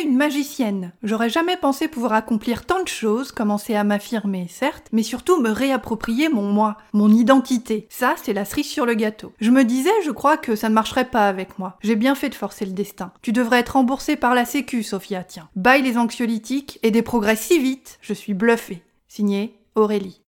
une magicienne. J'aurais jamais pensé pouvoir accomplir tant de choses, commencer à m'affirmer, certes, mais surtout me réapproprier mon moi, mon identité. Ça, c'est la cerise sur le gâteau. Je me disais, je crois que ça ne marcherait pas avec moi. J'ai bien fait de forcer le destin. Tu devrais être remboursée par la sécu, Sophia, tiens. Baille les anxiolytiques et des progrès si vite, je suis bluffée. Signé Aurélie.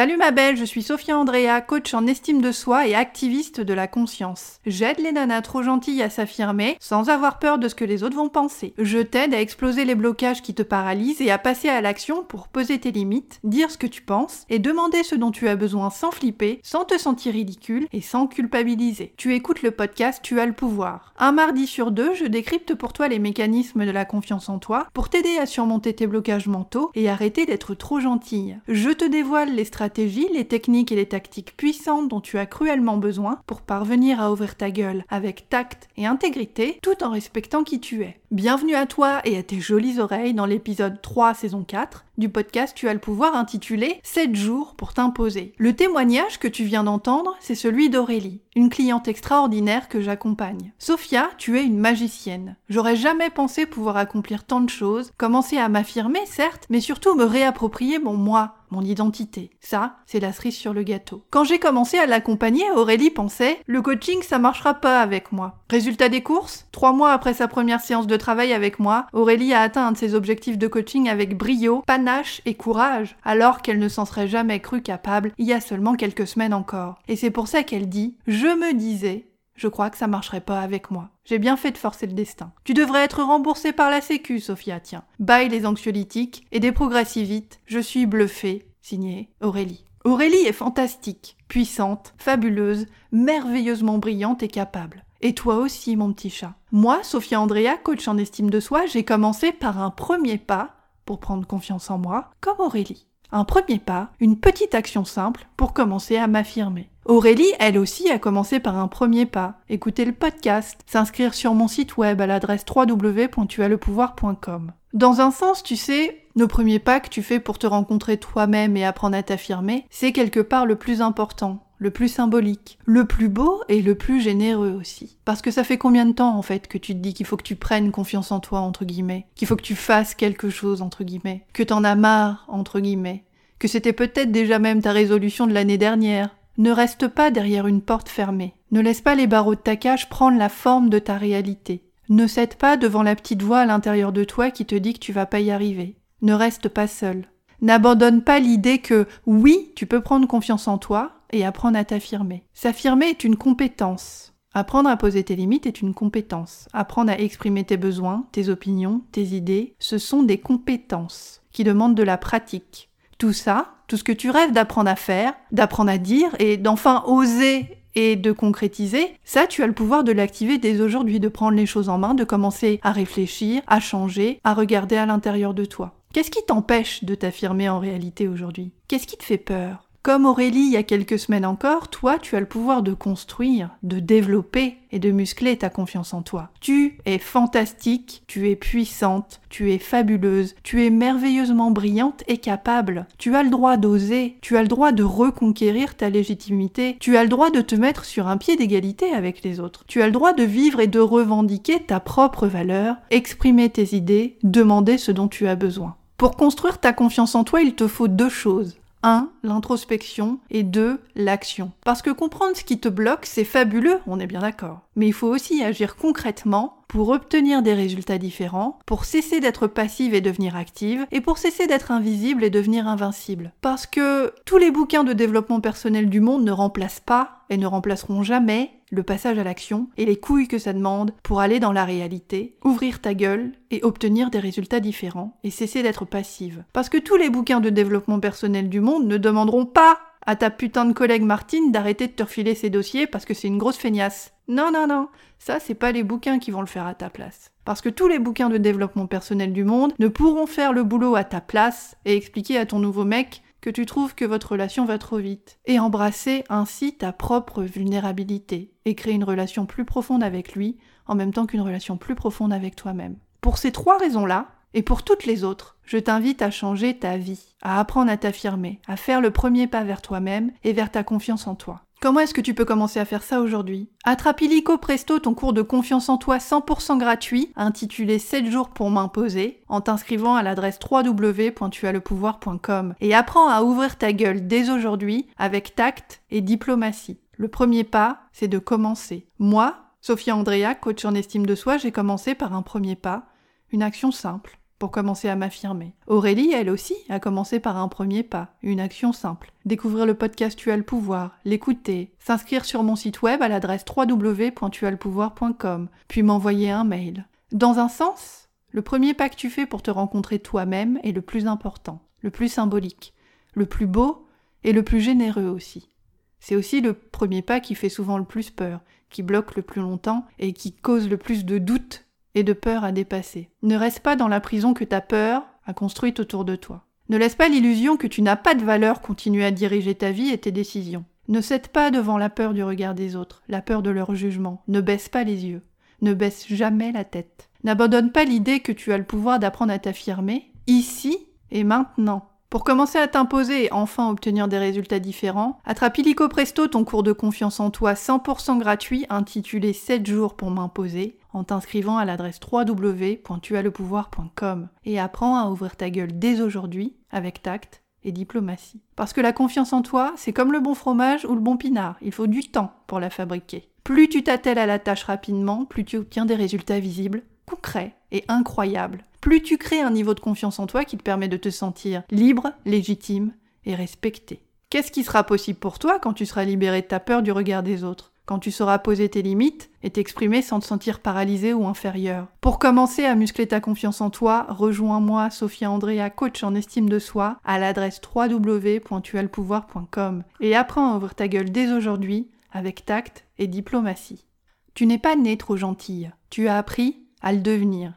Salut ma belle, je suis Sophia Andrea, coach en estime de soi et activiste de la conscience. J'aide les nanas trop gentilles à s'affirmer sans avoir peur de ce que les autres vont penser. Je t'aide à exploser les blocages qui te paralysent et à passer à l'action pour poser tes limites, dire ce que tu penses et demander ce dont tu as besoin sans flipper, sans te sentir ridicule et sans culpabiliser. Tu écoutes le podcast Tu as le pouvoir. Un mardi sur deux, je décrypte pour toi les mécanismes de la confiance en toi pour t'aider à surmonter tes blocages mentaux et arrêter d'être trop gentille. Je te dévoile les stratégies les techniques et les tactiques puissantes dont tu as cruellement besoin pour parvenir à ouvrir ta gueule avec tact et intégrité tout en respectant qui tu es. Bienvenue à toi et à tes jolies oreilles dans l'épisode 3 saison 4 du podcast Tu as le pouvoir intitulé 7 jours pour t'imposer. Le témoignage que tu viens d'entendre, c'est celui d'Aurélie, une cliente extraordinaire que j'accompagne. Sophia, tu es une magicienne. J'aurais jamais pensé pouvoir accomplir tant de choses, commencer à m'affirmer certes, mais surtout me réapproprier mon moi, mon identité. Ça, c'est la cerise sur le gâteau. Quand j'ai commencé à l'accompagner, Aurélie pensait le coaching ça marchera pas avec moi. Résultat des courses Trois mois après sa première séance de travail avec moi, Aurélie a atteint ses objectifs de coaching avec brio, panache et courage, alors qu'elle ne s'en serait jamais cru capable il y a seulement quelques semaines encore. Et c'est pour ça qu'elle dit Je me disais, je crois que ça marcherait pas avec moi. J'ai bien fait de forcer le destin. Tu devrais être remboursée par la Sécu, Sophia, tiens. Baille les anxiolytiques et des vite. Je suis bluffée. Signé Aurélie. Aurélie est fantastique, puissante, fabuleuse, merveilleusement brillante et capable. Et toi aussi, mon petit chat. Moi, Sophia Andrea, coach en estime de soi, j'ai commencé par un premier pas pour prendre confiance en moi, comme Aurélie. Un premier pas, une petite action simple pour commencer à m'affirmer. Aurélie, elle aussi, a commencé par un premier pas. Écouter le podcast, s'inscrire sur mon site web à l'adresse www.tuaslepouvoir.com. Dans un sens, tu sais, le premier pas que tu fais pour te rencontrer toi-même et apprendre à t'affirmer, c'est quelque part le plus important le plus symbolique, le plus beau et le plus généreux aussi. Parce que ça fait combien de temps en fait que tu te dis qu'il faut que tu prennes confiance en toi entre guillemets, qu'il faut que tu fasses quelque chose entre guillemets, que t'en as marre entre guillemets, que c'était peut-être déjà même ta résolution de l'année dernière. Ne reste pas derrière une porte fermée. Ne laisse pas les barreaux de ta cage prendre la forme de ta réalité. Ne cède pas devant la petite voix à l'intérieur de toi qui te dit que tu vas pas y arriver. Ne reste pas seul. N'abandonne pas l'idée que oui, tu peux prendre confiance en toi, et apprendre à t'affirmer. S'affirmer est une compétence. Apprendre à poser tes limites est une compétence. Apprendre à exprimer tes besoins, tes opinions, tes idées, ce sont des compétences qui demandent de la pratique. Tout ça, tout ce que tu rêves d'apprendre à faire, d'apprendre à dire et d'enfin oser et de concrétiser, ça tu as le pouvoir de l'activer dès aujourd'hui, de prendre les choses en main, de commencer à réfléchir, à changer, à regarder à l'intérieur de toi. Qu'est-ce qui t'empêche de t'affirmer en réalité aujourd'hui? Qu'est-ce qui te fait peur? Comme Aurélie il y a quelques semaines encore, toi tu as le pouvoir de construire, de développer et de muscler ta confiance en toi. Tu es fantastique, tu es puissante, tu es fabuleuse, tu es merveilleusement brillante et capable. Tu as le droit d'oser, tu as le droit de reconquérir ta légitimité, tu as le droit de te mettre sur un pied d'égalité avec les autres. Tu as le droit de vivre et de revendiquer ta propre valeur, exprimer tes idées, demander ce dont tu as besoin. Pour construire ta confiance en toi, il te faut deux choses. 1. L'introspection et 2. L'action. Parce que comprendre ce qui te bloque, c'est fabuleux, on est bien d'accord. Mais il faut aussi agir concrètement pour obtenir des résultats différents, pour cesser d'être passive et devenir active, et pour cesser d'être invisible et devenir invincible. Parce que tous les bouquins de développement personnel du monde ne remplacent pas et ne remplaceront jamais le passage à l'action et les couilles que ça demande pour aller dans la réalité, ouvrir ta gueule et obtenir des résultats différents et cesser d'être passive. Parce que tous les bouquins de développement personnel du monde ne demanderont pas à ta putain de collègue Martine d'arrêter de te refiler ses dossiers parce que c'est une grosse feignasse. Non, non, non, ça c'est pas les bouquins qui vont le faire à ta place. Parce que tous les bouquins de développement personnel du monde ne pourront faire le boulot à ta place et expliquer à ton nouveau mec que tu trouves que votre relation va trop vite, et embrasser ainsi ta propre vulnérabilité, et créer une relation plus profonde avec lui, en même temps qu'une relation plus profonde avec toi-même. Pour ces trois raisons-là, Et pour toutes les autres, je t'invite à changer ta vie, à apprendre à t'affirmer, à faire le premier pas vers toi-même et vers ta confiance en toi. Comment est-ce que tu peux commencer à faire ça aujourd'hui? Attrape illico presto ton cours de confiance en toi 100% gratuit, intitulé 7 jours pour m'imposer, en t'inscrivant à l'adresse www.tuaslepouvoir.com et apprends à ouvrir ta gueule dès aujourd'hui avec tact et diplomatie. Le premier pas, c'est de commencer. Moi, Sophia Andrea, coach en estime de soi, j'ai commencé par un premier pas, une action simple pour commencer à m'affirmer. Aurélie, elle aussi, a commencé par un premier pas, une action simple. Découvrir le podcast Tu as le pouvoir, l'écouter, s'inscrire sur mon site web à l'adresse www.tuaslepouvoir.com, puis m'envoyer un mail. Dans un sens, le premier pas que tu fais pour te rencontrer toi-même est le plus important, le plus symbolique, le plus beau et le plus généreux aussi. C'est aussi le premier pas qui fait souvent le plus peur, qui bloque le plus longtemps et qui cause le plus de doutes et de peur à dépasser. Ne reste pas dans la prison que ta peur a construite autour de toi. Ne laisse pas l'illusion que tu n'as pas de valeur continuer à diriger ta vie et tes décisions. Ne cède pas devant la peur du regard des autres, la peur de leur jugement. Ne baisse pas les yeux. Ne baisse jamais la tête. N'abandonne pas l'idée que tu as le pouvoir d'apprendre à t'affirmer, ici et maintenant. Pour commencer à t'imposer et enfin obtenir des résultats différents, attrape illico presto ton cours de confiance en toi 100% gratuit intitulé 7 jours pour m'imposer en t'inscrivant à l'adresse www.tuaslepouvoir.com et apprends à ouvrir ta gueule dès aujourd'hui avec tact et diplomatie. Parce que la confiance en toi, c'est comme le bon fromage ou le bon pinard, il faut du temps pour la fabriquer. Plus tu t'attelles à la tâche rapidement, plus tu obtiens des résultats visibles, concrets et incroyables plus tu crées un niveau de confiance en toi qui te permet de te sentir libre, légitime et respecté. Qu'est-ce qui sera possible pour toi quand tu seras libéré de ta peur du regard des autres? Quand tu sauras poser tes limites et t'exprimer sans te sentir paralysé ou inférieur. Pour commencer à muscler ta confiance en toi, rejoins-moi Sophia Andrea, coach en estime de soi, à l'adresse www.tualpouvoir.com et apprends à ouvrir ta gueule dès aujourd'hui avec tact et diplomatie. Tu n'es pas né trop gentille, tu as appris à le devenir.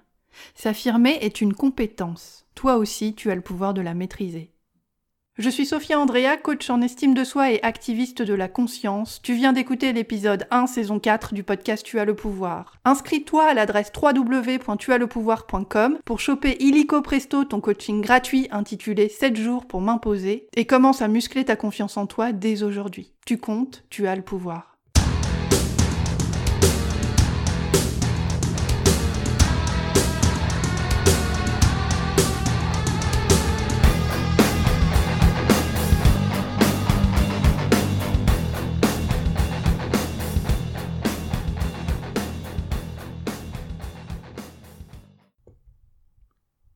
S'affirmer est une compétence. Toi aussi, tu as le pouvoir de la maîtriser. Je suis Sophia Andrea, coach en estime de soi et activiste de la conscience. Tu viens d'écouter l'épisode 1, saison 4 du podcast Tu as le pouvoir. Inscris-toi à l'adresse www.tuaslepouvoir.com pour choper illico presto ton coaching gratuit intitulé 7 jours pour m'imposer et commence à muscler ta confiance en toi dès aujourd'hui. Tu comptes, tu as le pouvoir.